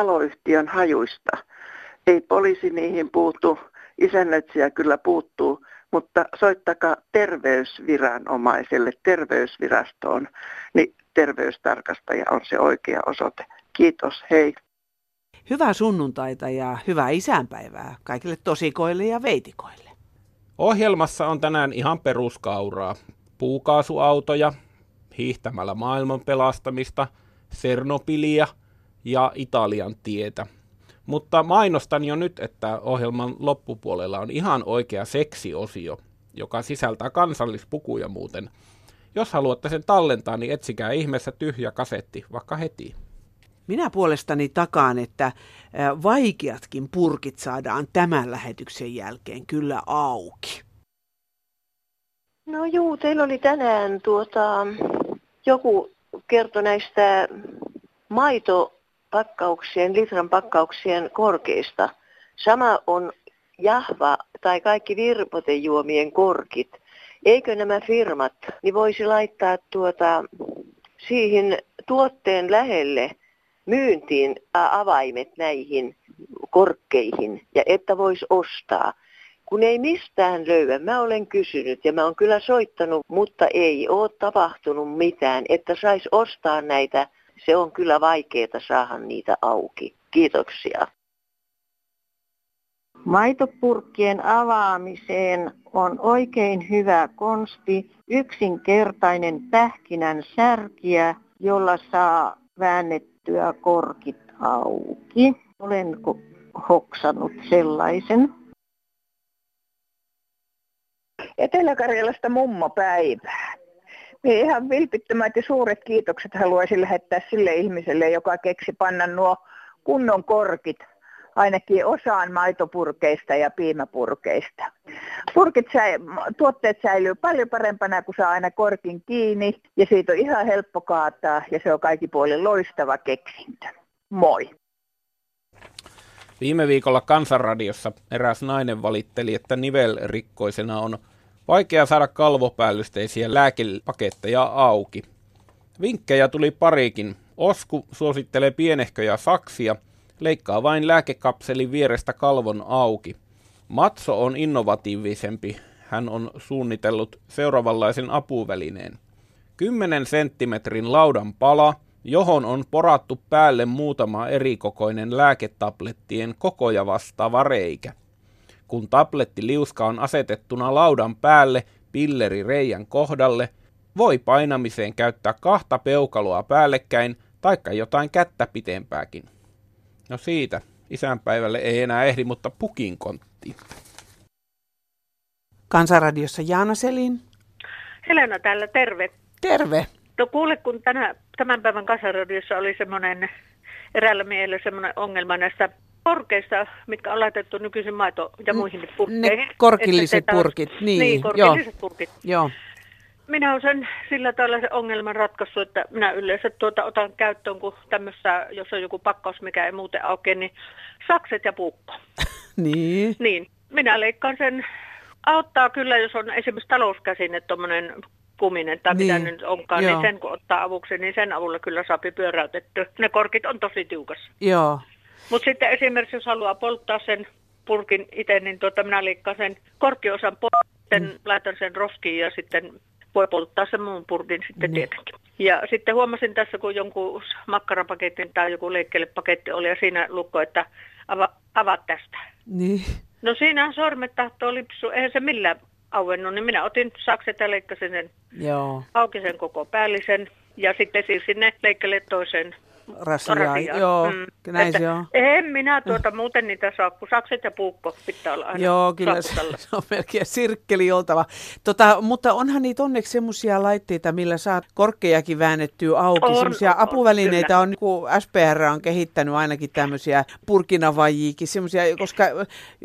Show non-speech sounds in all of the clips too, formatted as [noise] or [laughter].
taloyhtiön hajuista. Ei poliisi niihin puutu, isännöitsijä kyllä puuttuu, mutta soittakaa terveysviranomaiselle, terveysvirastoon, niin terveystarkastaja on se oikea osoite. Kiitos, hei. Hyvää sunnuntaita ja hyvää isänpäivää kaikille tosikoille ja veitikoille. Ohjelmassa on tänään ihan peruskauraa. Puukaasuautoja, hiihtämällä maailman pelastamista, Sernopilia ja Italian tietä. Mutta mainostan jo nyt, että ohjelman loppupuolella on ihan oikea seksiosio, joka sisältää kansallispukuja muuten. Jos haluatte sen tallentaa, niin etsikää ihmeessä tyhjä kasetti vaikka heti. Minä puolestani takaan, että vaikeatkin purkit saadaan tämän lähetyksen jälkeen kyllä auki. No juu, teillä oli tänään tuota, joku kertoi näistä maitopakkauksien, litran pakkauksien korkeista. Sama on jahva tai kaikki virpotejuomien korkit. Eikö nämä firmat, niin voisi laittaa tuota, siihen tuotteen lähelle myyntiin avaimet näihin korkkeihin ja että voisi ostaa. Kun ei mistään löyä, mä olen kysynyt ja mä oon kyllä soittanut, mutta ei ole tapahtunut mitään, että sais ostaa näitä. Se on kyllä vaikeaa saada niitä auki. Kiitoksia. Maitopurkkien avaamiseen on oikein hyvä konsti, yksinkertainen pähkinän särkiä, jolla saa väännettyä korkit auki. Olen hoksannut sellaisen. Etelä-Karjalasta mummopäivää. Niin ihan vilpittömät ja suuret kiitokset haluaisin lähettää sille ihmiselle, joka keksi panna nuo kunnon korkit ainakin osaan maitopurkeista ja piimäpurkeista. Purkit säi, tuotteet säilyy paljon parempana, kun saa aina korkin kiinni ja siitä on ihan helppo kaataa ja se on kaikki puolin loistava keksintö. Moi! Viime viikolla Kansanradiossa eräs nainen valitteli, että nivelrikkoisena on vaikea saada kalvopäällysteissiä lääkepaketteja auki. Vinkkejä tuli parikin. Osku suosittelee pienehköjä saksia – Leikkaa vain lääkekapselin vierestä kalvon auki. Matso on innovatiivisempi. Hän on suunnitellut seuraavanlaisen apuvälineen. 10 senttimetrin laudan pala, johon on porattu päälle muutama erikokoinen lääketablettien kokoja vastaava reikä. Kun tablettiliuska on asetettuna laudan päälle pilleri reijän kohdalle, voi painamiseen käyttää kahta peukaloa päällekkäin taikka jotain kättä pitempääkin. No siitä. Isänpäivälle ei enää ehdi, mutta pukin kontti. Kansanradiossa Jaana Selin. Helena täällä, terve. Terve. No kuule, kun tänä, tämän päivän Kansanradiossa oli semmoinen eräällä miehellä semmoinen ongelma näistä porkeista, mitkä on laitettu nykyisin maito- ja muihin purkkeihin. Ne korkilliset purkit, niin. Niin, korkilliset joo. purkit. Joo minä olen sen sillä tavalla se ongelman ratkaissut, että minä yleensä tuota otan käyttöön, kun tämmössä, jos on joku pakkaus, mikä ei muuten auke, niin sakset ja puukko. [laughs] niin. Niin. Minä leikkaan sen, auttaa kyllä, jos on esimerkiksi talouskäsine tuommoinen kuminen tai niin. mitä nyt onkaan, niin Joo. niin sen kun ottaa avuksi, niin sen avulla kyllä saa pyöräytetty. Ne korkit on tosi tiukassa. Joo. Mutta sitten esimerkiksi, jos haluaa polttaa sen purkin itse, niin tuota, minä leikkaan sen korkiosan pois, sitten mm. laitan sen roskiin ja sitten voi polttaa sen muun purkin sitten niin. tietenkin. Ja sitten huomasin tässä, kun jonkun makkarapaketin tai joku paketti oli ja siinä lukko, että ava, avaat tästä. Niin. No siinä sormet tahtoo lipsu, eihän se millään auennut, niin minä otin sakset ja leikkasin sen Joo. auki sen koko päällisen ja sitten siirsin ne leikkele toiseen rasiaa. Joo, mm. näin että se on. En minä tuota muuten niitä saa, kun sakset ja puukko pitää olla aina Joo, kyllä se, [laughs] se, on melkein sirkkeli oltava. Tota, mutta onhan niitä onneksi semmoisia laitteita, millä saat korkkejakin väännettyä auki. Semmoisia apuvälineitä kyllä. on, niin kuin SPR on kehittänyt ainakin tämmöisiä purkinavajiikin, semmoisia, koska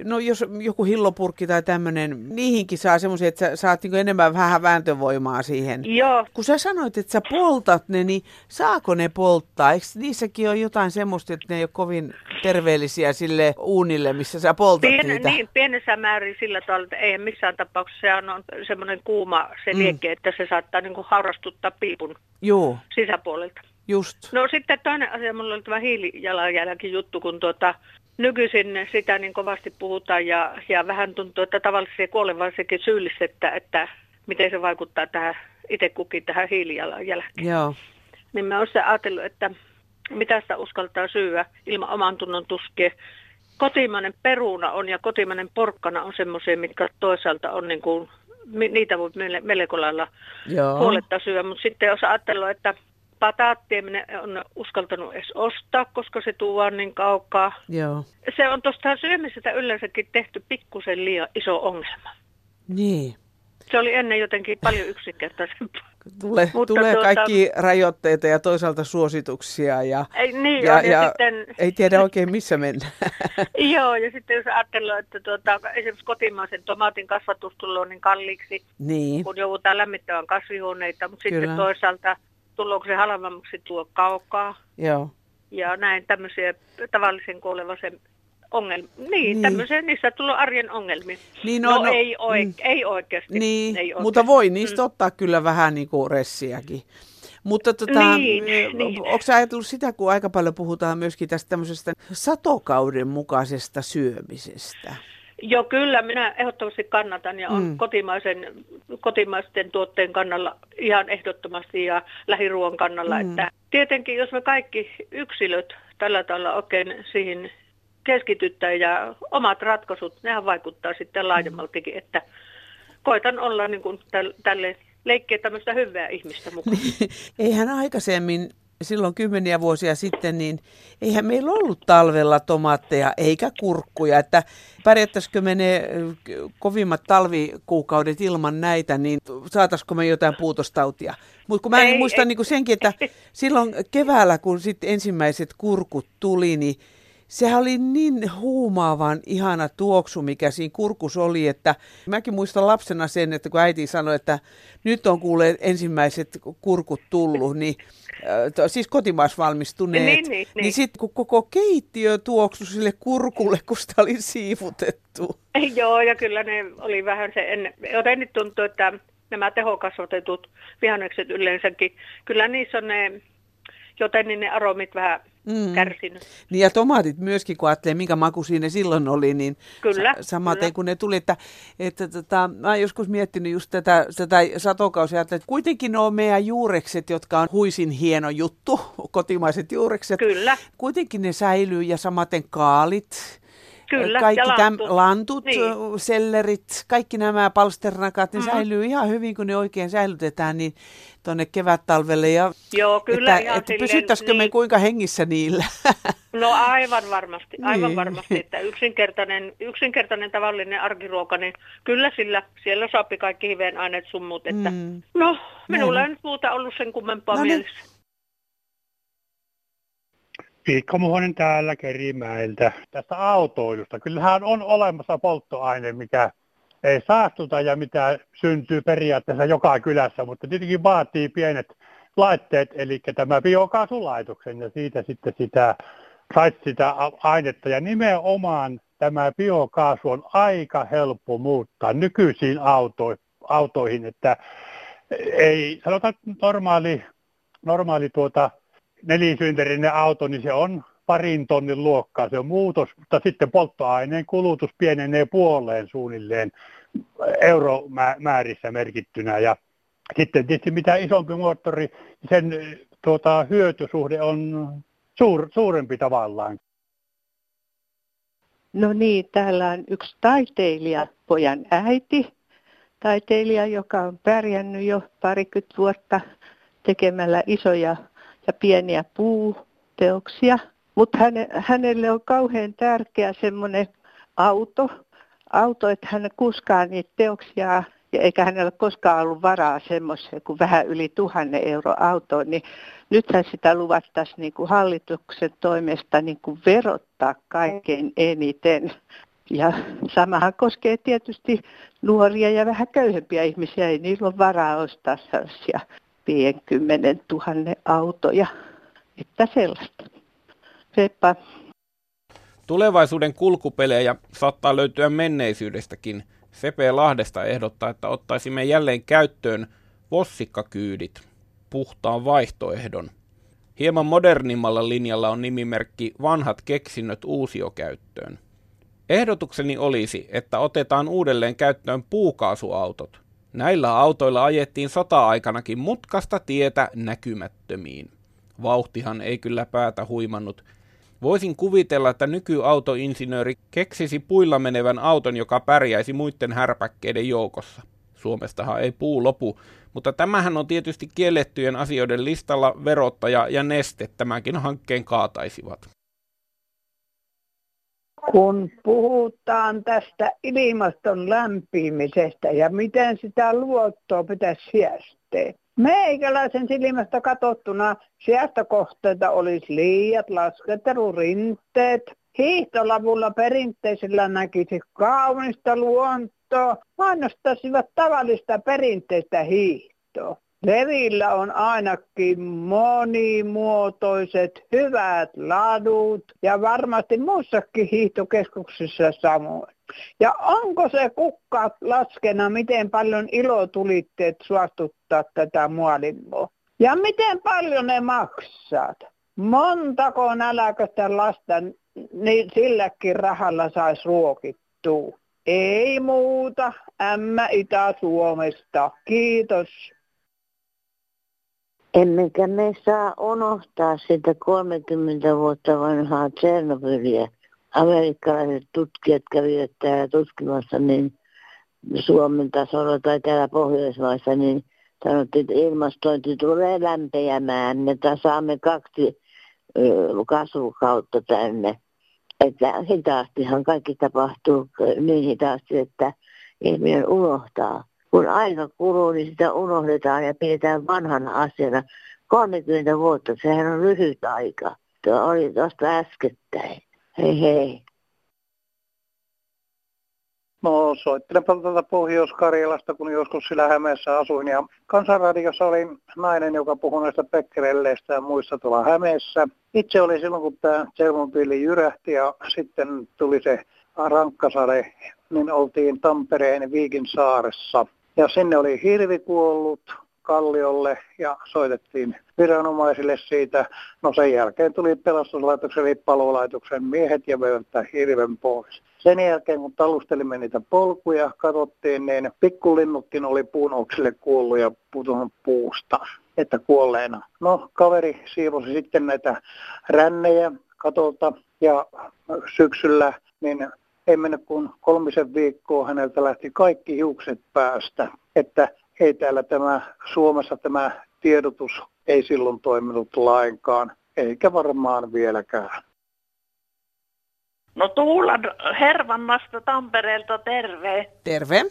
no jos joku hillopurkki tai tämmöinen, niihinkin saa semmoisia, että sä saat niin enemmän vähän vääntövoimaa siihen. Joo. Kun sä sanoit, että sä poltat ne, niin saako ne polttaa? Eikö niissäkin on jotain semmoista, että ne ei ole kovin terveellisiä sille uunille, missä sä poltat Pien, niitä. Niin, pienessä määrin sillä tavalla, että ei missään tapauksessa se on, semmoinen kuuma se mm. liekki, että se saattaa niin kuin haurastuttaa piipun Joo. sisäpuolelta. just. No sitten toinen asia, mulla oli tämä hiilijalanjälki juttu, kun tuota, nykyisin sitä niin kovasti puhutaan ja, ja vähän tuntuu, että tavallisesti kuolevaisikin syyllistettä, että miten se vaikuttaa tähän itse kukin tähän hiilijalanjälkeen. Joo. Niin mä olen ajatellut, että mitä sitä uskaltaa syyä ilman oman tunnon tuskia. Kotimainen peruna on ja kotimainen porkkana on semmoisia, mitkä toisaalta on niin kuin, niitä voi melko lailla huoletta syödä. Mutta sitten jos ajatellaan, että pataattia minä on uskaltanut edes ostaa, koska se tuodaan niin kaukaa. Joo. Se on tuosta syömisestä yleensäkin tehty pikkusen liian iso ongelma. Niin. Se oli ennen jotenkin paljon yksinkertaisempaa. Tule, Mutta tulee tuota, kaikki rajoitteita ja toisaalta suosituksia ja, ei, niin ja, ja, ja sitten, ei tiedä oikein missä mennään. [laughs] Joo, ja sitten jos ajatellaan, että tuota, esimerkiksi kotimaisen tomaatin kasvatus tulee niin kalliiksi, niin. kun joudutaan lämmittämään kasvihuoneita, mutta Kyllä. sitten toisaalta tuloako se halvemmaksi tuo kaukaa. Joo. Ja näin tämmöisiä tavallisen kuolevaisen ongelmia. Niin, niin. tämmöisiä, niissä tulee arjen ongelmia. Niin, no, no, no ei, oike- mm. ei oikeasti. Niin, ei oikeasti. mutta voi niistä mm. ottaa kyllä vähän niin kuin ressiäkin. Mutta tota, niin, niin. onko ajatellut sitä, kun aika paljon puhutaan myöskin tästä tämmöisestä satokauden mukaisesta syömisestä? Joo, kyllä. Minä ehdottomasti kannatan ja on mm. kotimaisen, kotimaisten tuotteen kannalla ihan ehdottomasti ja lähiruoan kannalla. Mm. Että tietenkin, jos me kaikki yksilöt tällä tavalla oikein siihen keskitytään ja omat ratkaisut, nehän vaikuttaa sitten laajemmaltikin, että koitan olla niin kuin tälle leikkiä tämmöistä hyvää ihmistä mukaan. [laughs] Eihän aikaisemmin silloin kymmeniä vuosia sitten, niin eihän meillä ollut talvella tomaatteja eikä kurkkuja, että pärjättäisikö me ne kovimmat talvikuukaudet ilman näitä, niin saataisiko me jotain puutostautia. Mutta kun mä ei, muistan ei, niin kuin senkin, että [laughs] silloin keväällä, kun sitten ensimmäiset kurkut tuli, niin sehän oli niin huumaavan ihana tuoksu, mikä siinä kurkus oli, että mäkin muistan lapsena sen, että kun äiti sanoi, että nyt on kuulleet ensimmäiset kurkut tullut, niin siis kotimaisvalmistuneet, niin, niin, niin. niin sitten kun koko keittiö tuoksu sille kurkulle, kun sitä oli siivutettu. Joo, ja kyllä ne oli vähän se ennen. Joten tuntuu, että nämä tehokasvatetut vihannekset yleensäkin, kyllä niissä on ne joten niin ne aromit vähän mm. kärsinyt. Niin ja tomaatit myöskin, kun ajattelee, minkä maku siinä silloin oli, niin kyllä, sa- samaten kyllä. kun ne tuli, että, että tota, mä oon joskus miettinyt just tätä, tätä satokausia, että kuitenkin on meidän juurekset, jotka on huisin hieno juttu, [laughs] kotimaiset juurekset. Kyllä. Kuitenkin ne säilyy ja samaten kaalit Kyllä, kaikki ja lantut, täm, lantut niin. sellerit, kaikki nämä palsternakat, ne mm-hmm. säilyy ihan hyvin, kun ne oikein säilytetään niin tuonne kevät-talvelle. Ja, Joo, kyllä että, että pysyttäisikö niin. me kuinka hengissä niillä? [laughs] No aivan varmasti, aivan niin. varmasti, että yksinkertainen, yksinkertainen tavallinen arkiruoka, niin kyllä sillä siellä saapi kaikki hiveen aineet summut, että mm. no minulla ei nyt muuta ollut sen kummempaa no niin. mielessä. Niin. Piikko Muhonen täällä Kerimäeltä. Tästä autoilusta. Kyllähän on olemassa polttoaine, mikä ei saastuta ja mitä syntyy periaatteessa joka kylässä, mutta tietenkin vaatii pienet laitteet, eli tämä biokaasulaitoksen ja siitä sitten sitä, sait sitä ainetta. Ja nimenomaan tämä biokaasu on aika helppo muuttaa nykyisiin auto, autoihin, että ei, sanotaan normaali, normaali tuota, nelisynterinen auto, niin se on parin tonnin luokkaa se on muutos, mutta sitten polttoaineen kulutus pienenee puoleen suunnilleen euromäärissä merkittynä. Ja sitten tietysti mitä isompi moottori, sen tuota, hyötysuhde on suur, suurempi tavallaan. No niin, täällä on yksi taiteilija, pojan äiti, taiteilija, joka on pärjännyt jo parikymmentä vuotta tekemällä isoja ja pieniä puuteoksia. Mutta häne, hänelle on kauhean tärkeä semmoinen auto, auto, että hän kuskaa niitä teoksia, ja eikä hänellä koskaan ollut varaa semmoiseen kuin vähän yli tuhannen euro autoon, niin nythän sitä luvattaisiin niin kuin hallituksen toimesta niin kuin verottaa kaikkein eniten. Ja samahan koskee tietysti nuoria ja vähän köyhempiä ihmisiä, ei niillä ole varaa ostaa sellaisia 50 000 autoja. Että sellaista. Seppa. Tulevaisuuden kulkupelejä saattaa löytyä menneisyydestäkin. Sepe Lahdesta ehdottaa, että ottaisimme jälleen käyttöön vossikkakyydit, puhtaan vaihtoehdon. Hieman modernimmalla linjalla on nimimerkki Vanhat keksinnöt uusiokäyttöön. Ehdotukseni olisi, että otetaan uudelleen käyttöön puukaasuautot. Näillä autoilla ajettiin sota-aikanakin mutkasta tietä näkymättömiin. Vauhtihan ei kyllä päätä huimannut. Voisin kuvitella, että nykyautoinsinööri keksisi puilla menevän auton, joka pärjäisi muiden härpäkkeiden joukossa. Suomestahan ei puu lopu, mutta tämähän on tietysti kiellettyjen asioiden listalla verottaja ja neste tämäkin hankkeen kaataisivat. Kun puhutaan tästä ilmaston lämpimisestä ja miten sitä luottoa pitäisi siestää. Meikäläisen silmästä katsottuna säästökohteita olisi liiat laskettelurinteet. Hiihtolavulla perinteisellä näkisi kaunista luontoa, mainostaisivat tavallista perinteistä hiihtoa. Levillä on ainakin monimuotoiset hyvät ladut ja varmasti muissakin hiihtokeskuksissa samoin. Ja onko se kukka laskena, miten paljon ilotulitteet suostuttaa tätä muolimmoa? Ja miten paljon ne maksaat? Montako näläköstä lasta niin silläkin rahalla saisi ruokittua? Ei muuta, ämmä Itä-Suomesta. Kiitos. Emmekä me saa unohtaa sitä 30 vuotta vanhaa Tsernobyliä. Amerikkalaiset tutkijat kävivät täällä tutkimassa niin Suomen tasolla tai täällä Pohjoismaissa, niin sanottiin, että ilmastointi tulee lämpeämään. Me saamme kaksi kasvukautta tänne. Että hitaastihan kaikki tapahtuu niin hitaasti, että ihminen unohtaa kun aika kuluu, niin sitä unohdetaan ja pidetään vanhana asiana. 30 vuotta, sehän on lyhyt aika. Tuo oli tuosta äskettäin. Hei hei. No soittelenpa tuolta Pohjois-Karjalasta, kun joskus sillä Hämeessä asuin. Ja Kansanradiossa oli nainen, joka puhui näistä pekkerelleistä ja muista tuolla Hämeessä. Itse oli silloin, kun tämä Tsernobyli jyrähti ja sitten tuli se rankkasade, niin oltiin Tampereen Viikin saaressa. Ja sinne oli hirvi kuollut kalliolle ja soitettiin viranomaisille siitä. No sen jälkeen tuli pelastuslaitoksen eli palolaitoksen miehet ja veivät hirven pois. Sen jälkeen kun talustelimme niitä polkuja, katsottiin, niin pikkulinnutkin oli puunoksille kuollut ja putunut puusta, että kuolleena. No kaveri siivosi sitten näitä rännejä katolta ja syksyllä niin ei mennyt kuin kolmisen viikkoa häneltä lähti kaikki hiukset päästä, että ei täällä tämä Suomessa tämä tiedotus ei silloin toiminut lainkaan, eikä varmaan vieläkään. No Tuulan Hervannasta Tampereelta terve. Terve.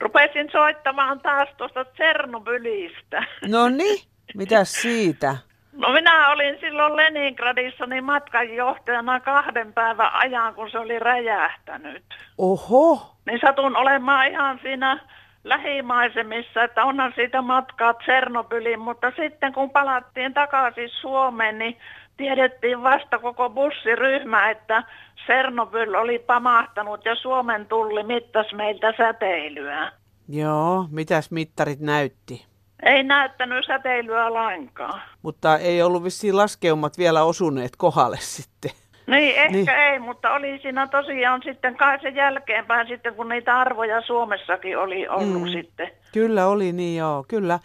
Rupesin soittamaan taas tuosta Tsernobylistä. No niin, mitä siitä? No minä olin silloin Leningradissa niin matkanjohtajana kahden päivän ajan, kun se oli räjähtänyt. Oho. Niin satun olemaan ihan siinä lähimaisemissa, että onhan siitä matkaa Tsernobyliin, mutta sitten kun palattiin takaisin Suomeen, niin tiedettiin vasta koko bussiryhmä, että Tsernobyl oli pamahtanut ja Suomen tulli mittas meiltä säteilyä. Joo, mitäs mittarit näytti? Ei näyttänyt säteilyä lainkaan. Mutta ei ollut vissiin laskeumat vielä osuneet kohdalle [laughs] sitten. Niin, ehkä niin. ei, mutta oli siinä tosiaan sitten kai sen jälkeenpäin sitten, kun niitä arvoja Suomessakin oli ollut mm. sitten. Kyllä oli niin, joo, kyllä.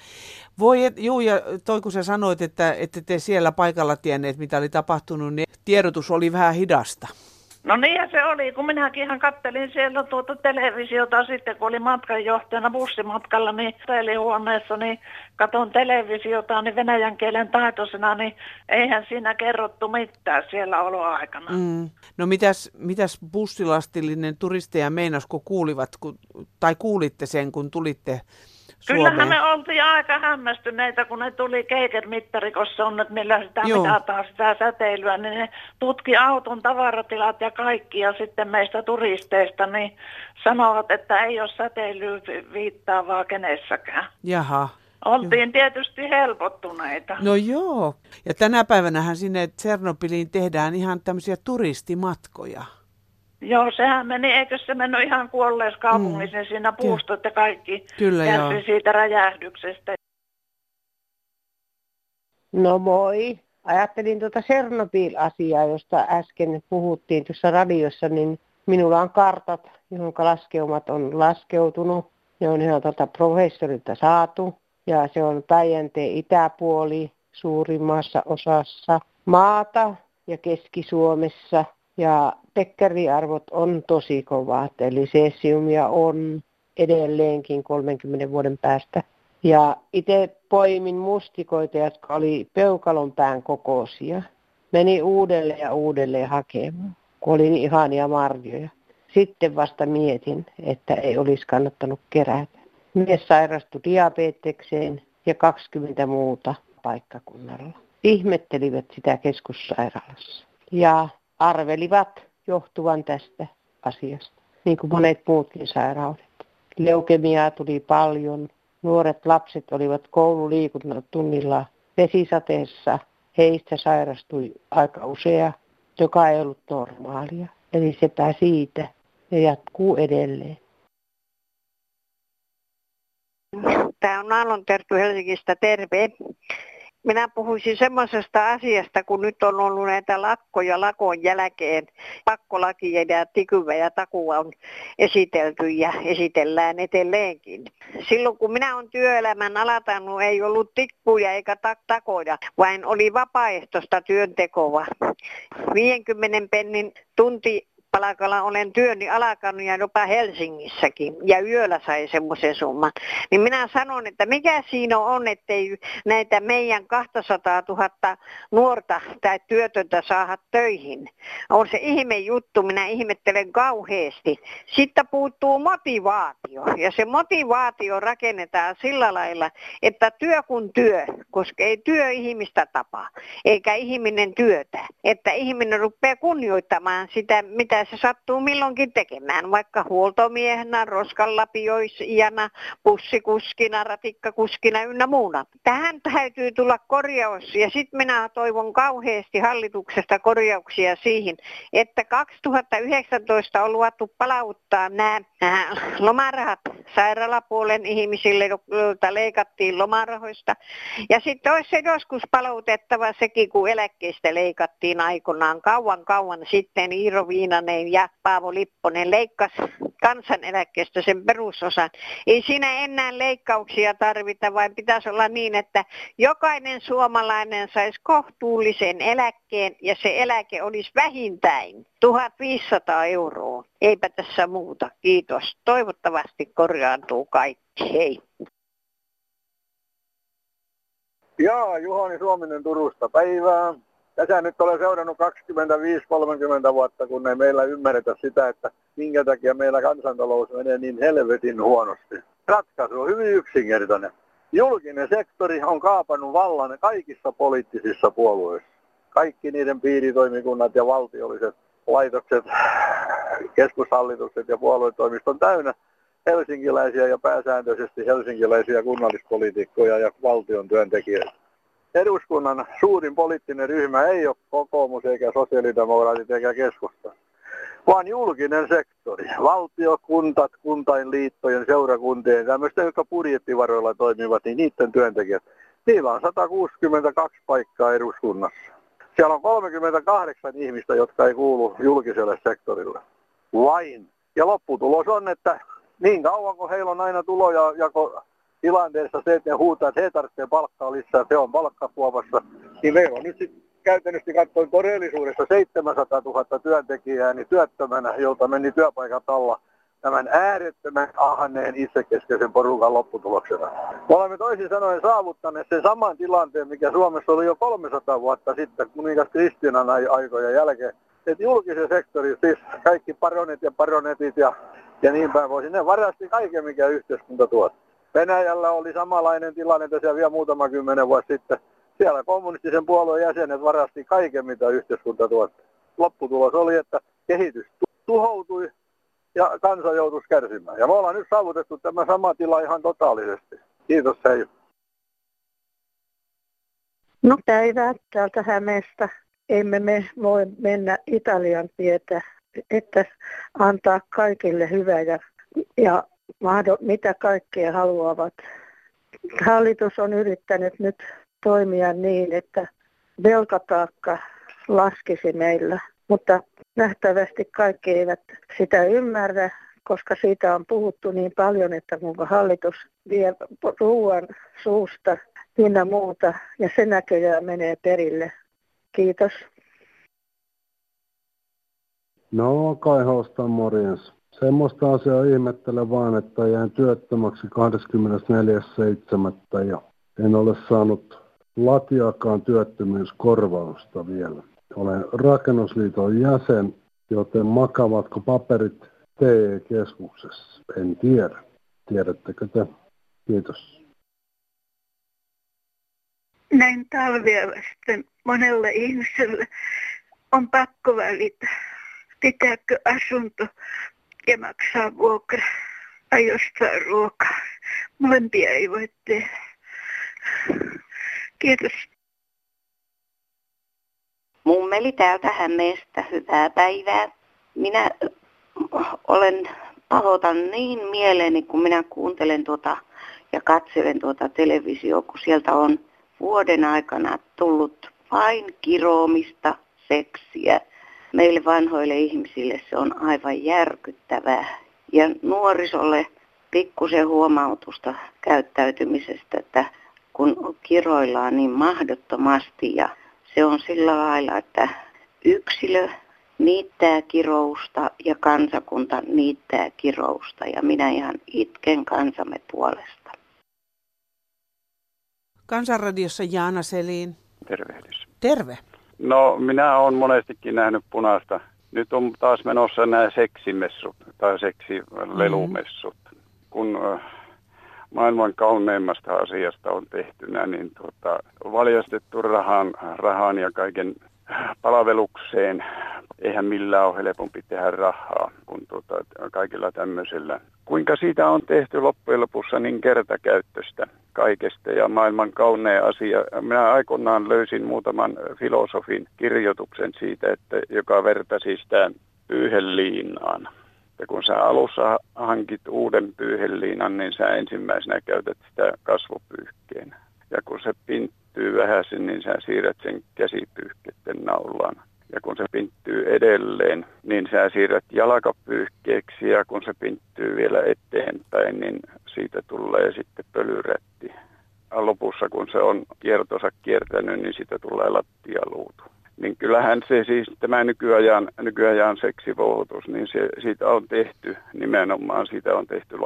Voi, et, juu, ja toi kun sä sanoit, että, että te siellä paikalla tienneet, mitä oli tapahtunut, niin tiedotus oli vähän hidasta. No niinhän se oli, kun minäkin ihan kattelin siellä tuota televisiota sitten, kun oli matkanjohtajana bussimatkalla, niin huoneessa, niin katon televisiota, niin venäjän kielen taitoisena, niin eihän siinä kerrottu mitään siellä oloaikana. Mm. No mitäs, mitäs bussilastillinen turisteja meinas, kun kuulivat, kun, tai kuulitte sen, kun tulitte Suomeen. Kyllähän me oltiin aika hämmästyneitä, kun ne tuli keikermittarikossa on, että millä sitä Joo. mitataan sitä säteilyä, niin ne tutki auton tavaratilat ja kaikki ja sitten meistä turisteista niin sanovat, että ei ole säteilyä viittaavaa kenessäkään. Jaha. Oltiin joo. tietysti helpottuneita. No joo. Ja tänä päivänähän sinne Tsernobyliin tehdään ihan tämmöisiä turistimatkoja. Joo, sehän meni, eikö se mennyt ihan kuolleessa kaupungissa, mm. siinä puustot ja kaikki Kyllä, kärsi siitä räjähdyksestä. No moi, ajattelin tuota Chernobyl-asiaa, josta äsken puhuttiin tuossa radiossa, niin minulla on kartat, johon laskeumat on laskeutunut. Ne on ihan tuota professorilta saatu ja se on Päijänteen itäpuoli suurimmassa osassa maata ja Keski-Suomessa. Ja pekkariarvot on tosi kovat, eli cesiumia on edelleenkin 30 vuoden päästä. Ja itse poimin mustikoita, jotka oli peukalon pään kokoisia. Meni uudelleen ja uudelleen hakemaan, kun oli niin ihania marjoja. Sitten vasta mietin, että ei olisi kannattanut kerätä. Mies sairastui diabetekseen ja 20 muuta paikkakunnalla. Ihmettelivät sitä keskussairaalassa ja arvelivat johtuvan tästä asiasta, niin kuin monet muutkin sairaudet. Leukemiaa tuli paljon, nuoret lapset olivat koululiikunnalla vesisateessa, heistä sairastui aika usea, joka ei ollut normaalia. Eli sepä siitä ja jatkuu edelleen. Tämä on Aallon Terttu Helsingistä, terve. Minä puhuisin semmoisesta asiasta, kun nyt on ollut näitä lakkoja lakon jälkeen. Pakkolakia ja tikyvä ja takua on esitelty ja esitellään edelleenkin. Silloin kun minä olen työelämän alatannut, ei ollut tikkuja eikä tak- takoja, vain oli vapaaehtoista työntekoa. 50 pennin tunti palkalla olen työni alkanut ja jopa Helsingissäkin ja yöllä sai semmoisen summan. Niin minä sanon, että mikä siinä on, ettei näitä meidän 200 000 nuorta tai työtöntä saada töihin. On se ihme juttu, minä ihmettelen kauheasti. Sitten puuttuu motivaatio ja se motivaatio rakennetaan sillä lailla, että työ kun työ, koska ei työ ihmistä tapaa, eikä ihminen työtä. Että ihminen rupeaa kunnioittamaan sitä, mitä se sattuu milloinkin tekemään, vaikka huoltomiehenä, roskanlapioisijana, bussikuskina, ratikkakuskina ynnä muuna. Tähän täytyy tulla korjaus ja sitten minä toivon kauheasti hallituksesta korjauksia siihen, että 2019 on luvattu palauttaa nämä lomarahat sairaalapuolen ihmisille, joilta leikattiin lomarahoista. Ja sitten olisi se joskus palautettava sekin, kun eläkkeistä leikattiin aikoinaan kauan kauan sitten Iiro Viinanen Rinteen ja Paavo Lipponen leikkasi kansaneläkkeestä sen perusosan. Ei siinä enää leikkauksia tarvita, vaan pitäisi olla niin, että jokainen suomalainen saisi kohtuullisen eläkkeen ja se eläke olisi vähintään 1500 euroa. Eipä tässä muuta. Kiitos. Toivottavasti korjaantuu kaikki. Hei. Jaa, Juhani Suominen Turusta. Päivää tässä nyt olen seurannut 25-30 vuotta, kun ei meillä ymmärretä sitä, että minkä takia meillä kansantalous menee niin helvetin huonosti. Ratkaisu on hyvin yksinkertainen. Julkinen sektori on kaapannut vallan kaikissa poliittisissa puolueissa. Kaikki niiden piiritoimikunnat ja valtiolliset laitokset, keskushallitukset ja puoluetoimistot on täynnä helsinkiläisiä ja pääsääntöisesti helsinkiläisiä kunnallispoliitikkoja ja valtion työntekijöitä eduskunnan suurin poliittinen ryhmä ei ole kokoomus eikä sosiaalidemokraatit eikä keskusta, vaan julkinen sektori, valtio, kuntat, kuntainliittojen, seurakuntien, tämmöisten, jotka budjettivaroilla toimivat, niin niiden työntekijät, niillä on 162 paikkaa eduskunnassa. Siellä on 38 ihmistä, jotka ei kuulu julkiselle sektorille. Vain. Ja lopputulos on, että niin kauan kuin heillä on aina tuloja jako tilanteessa se, että ne huutaa, että he tarvitsevat palkkaa lisää, se on palkkakuopassa, niin meillä on nyt sitten käytännössä katsoen todellisuudessa 700 000 työntekijää niin työttömänä, jolta meni työpaikat alla tämän äärettömän ahneen itsekeskeisen porukan lopputuloksena. Me olemme toisin sanoen saavuttaneet sen saman tilanteen, mikä Suomessa oli jo 300 vuotta sitten kuningas Kristinan aikojen jälkeen. Että julkisen sektorin, siis kaikki paronet ja paronetit ja, ja niin päin voisi, ne varasti kaiken, mikä yhteiskunta tuottaa. Venäjällä oli samanlainen tilanne tässä vielä muutama kymmenen vuosi sitten. Siellä kommunistisen puolueen jäsenet varasti kaiken, mitä yhteiskunta tuotti. Lopputulos oli, että kehitys tuhoutui ja kansa joutui kärsimään. Ja me ollaan nyt saavutettu tämä sama tila ihan totaalisesti. Kiitos, hei. No päivää täältä Hämeestä. Emme me voi mennä Italian tietä, että antaa kaikille hyvää ja, ja mitä kaikkea haluavat. Hallitus on yrittänyt nyt toimia niin, että velkataakka laskisi meillä. Mutta nähtävästi kaikki eivät sitä ymmärrä, koska siitä on puhuttu niin paljon, että kuinka hallitus vie ruoan suusta ynnä muuta, ja se näköjään menee perille. Kiitos. No, Kai Hosta, morjens. Semmoista asiaa ihmettelen vaan, että jäin työttömäksi 24.7. ja en ole saanut latiakaan työttömyyskorvausta vielä. Olen rakennusliiton jäsen, joten makavatko paperit TE-keskuksessa? En tiedä. Tiedättekö te? Kiitos. Näin talvia vasten monelle ihmiselle on pakko valita, pitääkö asunto ja maksaa vuokra tai ostaa ruokaa. Molempia ei voi tehdä. Kiitos. Mummeli täältä Hämeestä, hyvää päivää. Minä olen pahoitan niin mieleeni, kun minä kuuntelen tuota ja katselen tuota televisioa, kun sieltä on vuoden aikana tullut vain kiroomista, seksiä. Meille vanhoille ihmisille se on aivan järkyttävää. Ja nuorisolle pikkusen huomautusta käyttäytymisestä, että kun kiroillaan niin mahdottomasti ja se on sillä lailla, että yksilö niittää kirousta ja kansakunta niittää kirousta ja minä ihan itken kansamme puolesta. Kansanradiossa Jaana Selin. Tervehdys. Terve. No minä olen monestikin nähnyt punaista. Nyt on taas menossa nämä seksimessut tai seksilelumessut. Mm-hmm. Kun maailman kauneimmasta asiasta on tehtynä, niin tuota, valjastettu rahan, rahan ja kaiken palvelukseen. Eihän millään ole helpompi tehdä rahaa kuin tuota, kaikilla tämmöisellä. Kuinka siitä on tehty loppujen lopussa niin kertakäyttöstä kaikesta ja maailman kaunein asia. Minä aikoinaan löysin muutaman filosofin kirjoituksen siitä, että joka vertasi sitä pyyheliinaan. Ja kun sä alussa hankit uuden pyyheliinan, niin sä ensimmäisenä käytät sitä kasvopyyhkeenä. Ja kun se pinttyy vähän, niin sä siirrät sen käsipyyhkeiden naulaan. Ja kun se pinttyy edelleen, niin sä siirrät jalkapyyhkeeksi ja kun se pinttyy vielä eteenpäin, niin siitä tulee sitten pölyrätti. Lopussa, kun se on kiertonsa kiertänyt, niin siitä tulee lattialuutu niin kyllähän se siis tämä nykyajan, nykyajan seksivouhotus, niin se, siitä on tehty, nimenomaan siitä on tehty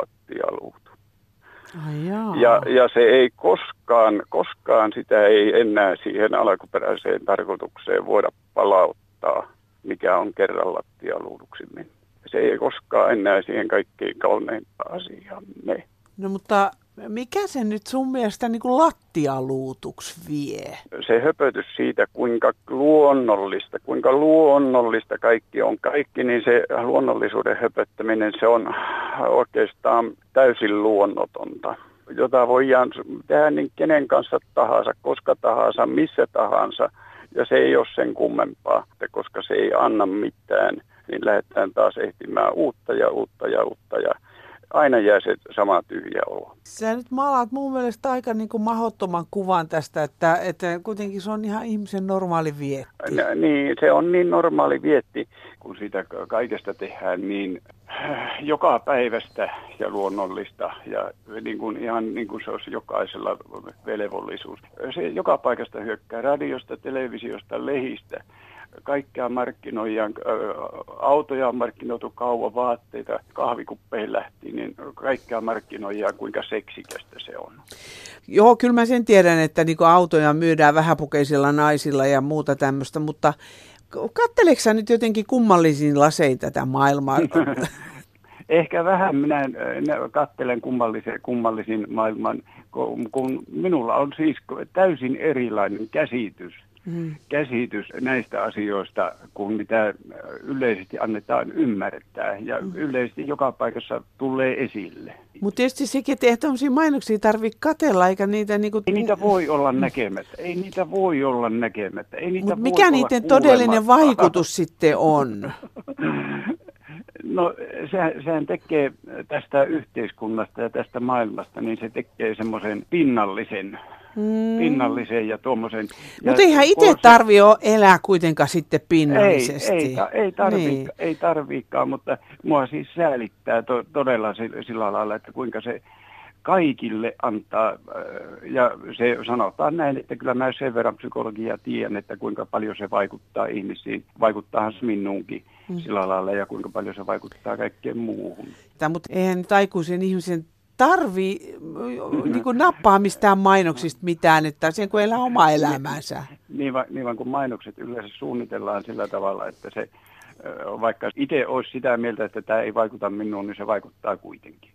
ja, ja se ei koskaan, koskaan sitä ei enää siihen alkuperäiseen tarkoitukseen voida palauttaa, mikä on kerran lattialuuduksi mennyt. Se ei koskaan enää siihen kaikkein kauneimpaan asiaan mene. No mutta mikä se nyt sun mielestä niin kuin lattialuutuksi vie? Se höpötys siitä, kuinka luonnollista, kuinka luonnollista kaikki on. Kaikki, niin se luonnollisuuden höpöttäminen, se on oikeastaan täysin luonnotonta jota voidaan tehdä niin kenen kanssa tahansa, koska tahansa, missä tahansa. Ja se ei ole sen kummempaa, että koska se ei anna mitään, niin lähdetään taas ehtimään uutta ja uutta ja uutta. Ja aina jää se sama tyhjä olo. Sä nyt maalaat mun mielestä aika niin kuin mahottoman kuvan tästä, että, että kuitenkin se on ihan ihmisen normaali vietti. No, niin, se on niin normaali vietti, kun siitä kaikesta tehdään niin äh, joka päivästä ja luonnollista ja niin kuin, ihan niin kuin se olisi jokaisella velvollisuus. Se joka paikasta hyökkää radiosta, televisiosta, lehistä kaikkea markkinoidaan, autoja on markkinoitu kauan, vaatteita, kahvikuppeihin lähti, niin kaikkea markkinoidaan, kuinka seksikästä se on. Joo, kyllä mä sen tiedän, että niin autoja myydään vähäpukeisilla naisilla ja muuta tämmöistä, mutta katteleeko nyt jotenkin kummallisin lasein tätä maailmaa? [laughs] Ehkä vähän minä kattelen kummallisen, kummallisin maailman, kun minulla on siis täysin erilainen käsitys – mm. käsitys näistä asioista kuin mitä yleisesti annetaan ymmärtää ja mm. yleisesti joka paikassa tulee esille. Mutta tietysti sekin, että ei tuollaisia mainoksia tarvitse katella, eikä niitä... Niinku... Ei niitä voi olla näkemättä, ei niitä voi olla näkemättä. Ei niitä Mut mikä niiden todellinen vaikutus sitten on? [laughs] No sehän, sehän tekee tästä yhteiskunnasta ja tästä maailmasta, niin se tekee semmoisen pinnallisen mm. pinnallisen ja tuommoisen. Mutta eihän itse tarvi elää kuitenkaan sitten pinnallisesti. Ei, ei, ei, tarvi, niin. ei tarviikaan, mutta mua siis säälittää to, todella sillä lailla, että kuinka se kaikille antaa, äh, ja se sanotaan näin, että kyllä mä sen verran psykologiaa tiedän, että kuinka paljon se vaikuttaa ihmisiin, vaikuttaahan se minuunkin mm. sillä lailla, ja kuinka paljon se vaikuttaa kaikkeen muuhun. Tämä, mutta eihän nyt aikuisen ihmisen tarvi mm-hmm. niin kuin nappaa mistään mainoksista mitään, että sen kun elää omaa elämäänsä. Niin, va, niin vaan kun mainokset yleensä suunnitellaan sillä tavalla, että se, vaikka itse olisi sitä mieltä, että tämä ei vaikuta minuun, niin se vaikuttaa kuitenkin.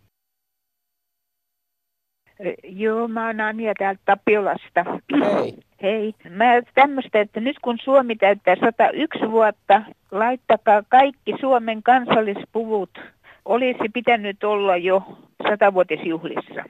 Joo, mä oon Anja täältä Tapiolasta. Hei. [clears throat] Hei. Mä tämmöistä, että nyt kun Suomi täyttää 101 vuotta, laittakaa kaikki Suomen kansallispuvut. Olisi pitänyt olla jo satavuotisjuhlissa.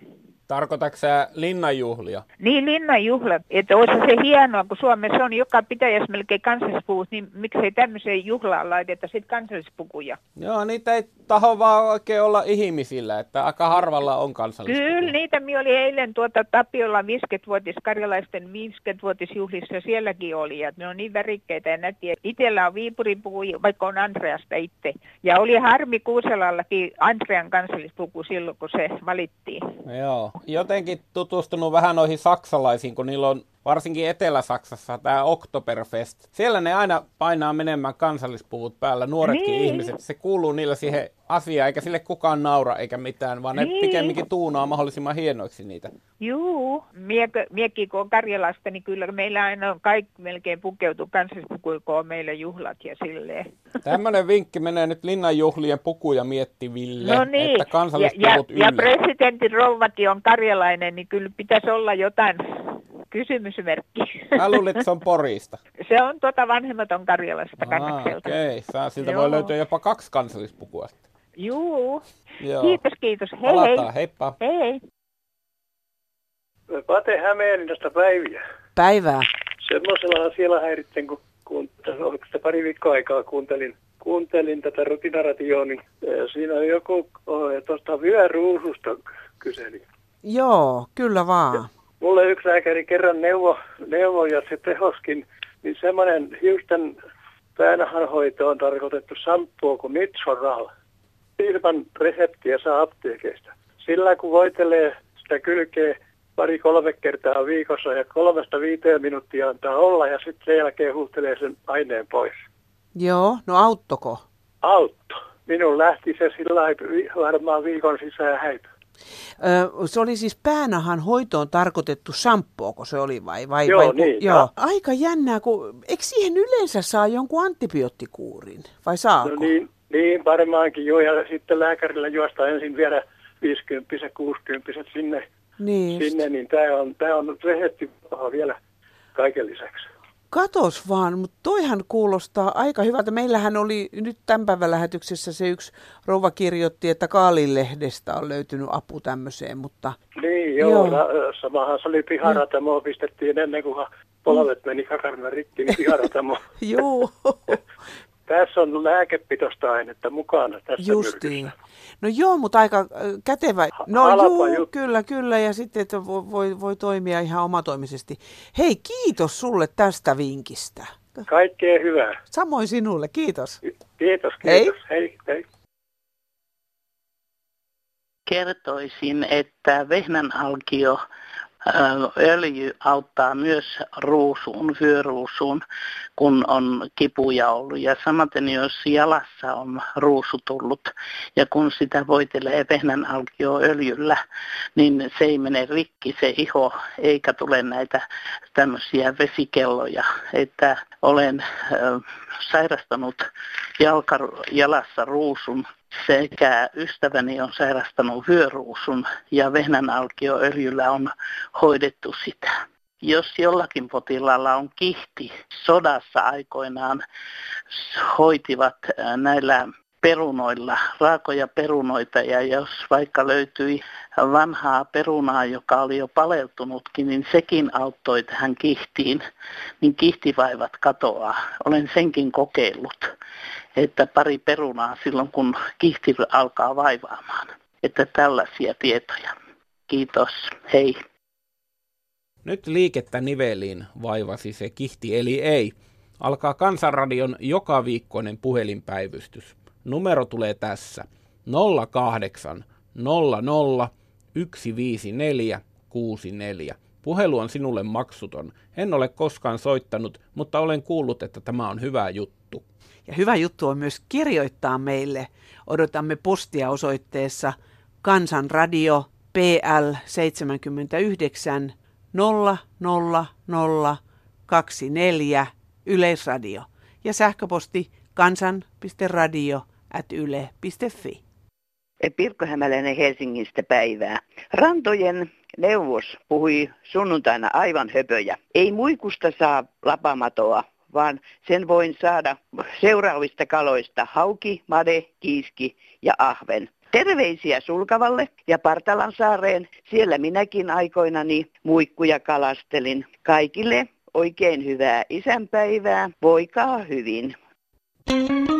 Tarkoitatko sä linnanjuhlia? Niin, linnanjuhlat. Että olisi se hienoa, kun Suomessa on joka pitäjässä melkein kansallispuut, niin miksei tämmöiseen juhlaan laiteta sitten kansallispukuja? Joo, niitä ei taho vaan oikein olla ihmisillä, että aika harvalla on kansallispukuja. Kyllä, niitä mi oli eilen tuota Tapiolla 50-vuotis, karjalaisten 50-vuotisjuhlissa sielläkin oli, ja ne on niin värikkeitä ja nätiä. Itellä on Viipurin puku, vaikka on Andreasta itse. Ja oli harmi Kuuselallakin Andrean kansallispuku silloin, kun se valittiin. Joo jotenkin tutustunut vähän noihin saksalaisiin, kun niillä on varsinkin Etelä-Saksassa tämä Oktoberfest. Siellä ne aina painaa menemään kansallispuvut päällä, nuoretkin niin. ihmiset. Se kuuluu niillä siihen asiaan, eikä sille kukaan naura eikä mitään, vaan niin. ne pikemminkin tuunaa mahdollisimman hienoiksi niitä. Juu, miekin kun on Karjalasta, niin kyllä meillä aina on kaikki melkein pukeutu kansallispukuja, kun on meillä juhlat ja silleen. [laughs] Tämmöinen vinkki menee nyt linnanjuhlien pukuja miettiville, no niin. että kansallispuvut ja, ja, ja presidentin rouvakin on karjalainen, niin kyllä pitäisi olla jotain kysymysmerkki. Mä luulin, että se on Porista. [laughs] Se on tuota vanhemmaton Karjalasta kannakselta. Okei, okay. siltä Joo. voi löytyä jopa kaksi kansallispukua. Juu. Joo. Kiitos, kiitos. Hei Palataan. hei. Heippa. Hei. Pate Hämeenlinnasta päiviä. Päivää. Semmoisella asialla häiritten, kun, kun oliko sitä pari viikkoa aikaa kuuntelin, kuuntelin tätä rutinaratioa, niin siinä on joku tuosta vyöruususta kyseli. Joo, kyllä vaan. Ja mulle yksi lääkäri kerran neuvo, neuvo ja se tehoskin, niin semmoinen hiusten päänähanhoitoon tarkoitettu samppua kuin Mitsoral. Ilman reseptiä saa apteekeista. Sillä kun voitelee sitä kylkeä pari-kolme kertaa viikossa ja kolmesta viiteen minuuttia antaa olla ja sitten sen jälkeen huuhtelee sen aineen pois. Joo, no auttoko? Autto. Minun lähti se sillä varmaan viikon sisään häipy. Se oli siis päänahan hoitoon tarkoitettu kun se oli vai? vai joo, vai, niin. Joo. Aika jännää, kun eikö siihen yleensä saa jonkun antibioottikuurin vai saako? No niin, niin varmaankin joo ja sitten lääkärillä juosta ensin vielä 50 60 sinne, niin, sinne niin tämä on, tää on resepti vielä kaiken lisäksi. Katos vaan, mutta toihan kuulostaa aika hyvältä. Meillähän oli nyt tämän päivän lähetyksessä se yksi rouva kirjoitti, että Kaalin-lehdestä on löytynyt apu tämmöiseen, mutta... Niin, joo, joo. Na, samahan se oli piharatamo, pistettiin ennen kuin polvet meni kakarina rikki, niin piharatamo. [laughs] joo. Tässä on lääkepitoista ainetta mukana tässä Justiin. Myrkyssä. No joo, mutta aika kätevä. No joo, kyllä, kyllä. Ja sitten, että voi, voi, voi toimia ihan omatoimisesti. Hei, kiitos sulle tästä vinkistä. Kaikkea hyvää. Samoin sinulle, kiitos. Kiitos, kiitos. Hei, hei. hei. Kertoisin, että vehnänalkio öljy auttaa myös ruusuun, vyöruusuun, kun on kipuja ollut. Ja samaten jos jalassa on ruusu tullut ja kun sitä voitelee vehnän öljyllä, niin se ei mene rikki se iho eikä tule näitä tämmöisiä vesikelloja. Että olen äh, sairastanut jalka, jalassa ruusun sekä ystäväni on sairastanut vyöruusun ja vehnänalkioöljyllä on hoidettu sitä. Jos jollakin potilaalla on kihti, sodassa aikoinaan hoitivat näillä perunoilla, raakoja perunoita ja jos vaikka löytyi vanhaa perunaa, joka oli jo paleltunutkin, niin sekin auttoi tähän kihtiin, niin kihtivaivat katoaa. Olen senkin kokeillut että pari perunaa silloin, kun kihti alkaa vaivaamaan. Että tällaisia tietoja. Kiitos. Hei. Nyt liikettä niveliin vaivasi se kihti, eli ei. Alkaa Kansanradion joka viikkoinen puhelinpäivystys. Numero tulee tässä. 08 00 154 64. Puhelu on sinulle maksuton. En ole koskaan soittanut, mutta olen kuullut, että tämä on hyvä juttu. Ja hyvä juttu on myös kirjoittaa meille. Odotamme postia osoitteessa Kansanradio PL 79 00024 Yleisradio ja sähköposti kansan.radio.yle.fi. Pirkko Hämäläinen Helsingistä päivää. Rantojen neuvos puhui sunnuntaina aivan höpöjä. Ei muikusta saa lapamatoa, vaan sen voin saada seuraavista kaloista hauki, made, kiiski ja ahven. Terveisiä Sulkavalle ja Partalan saareen. Siellä minäkin aikoinani muikkuja kalastelin. Kaikille oikein hyvää isänpäivää. Voikaa hyvin. You.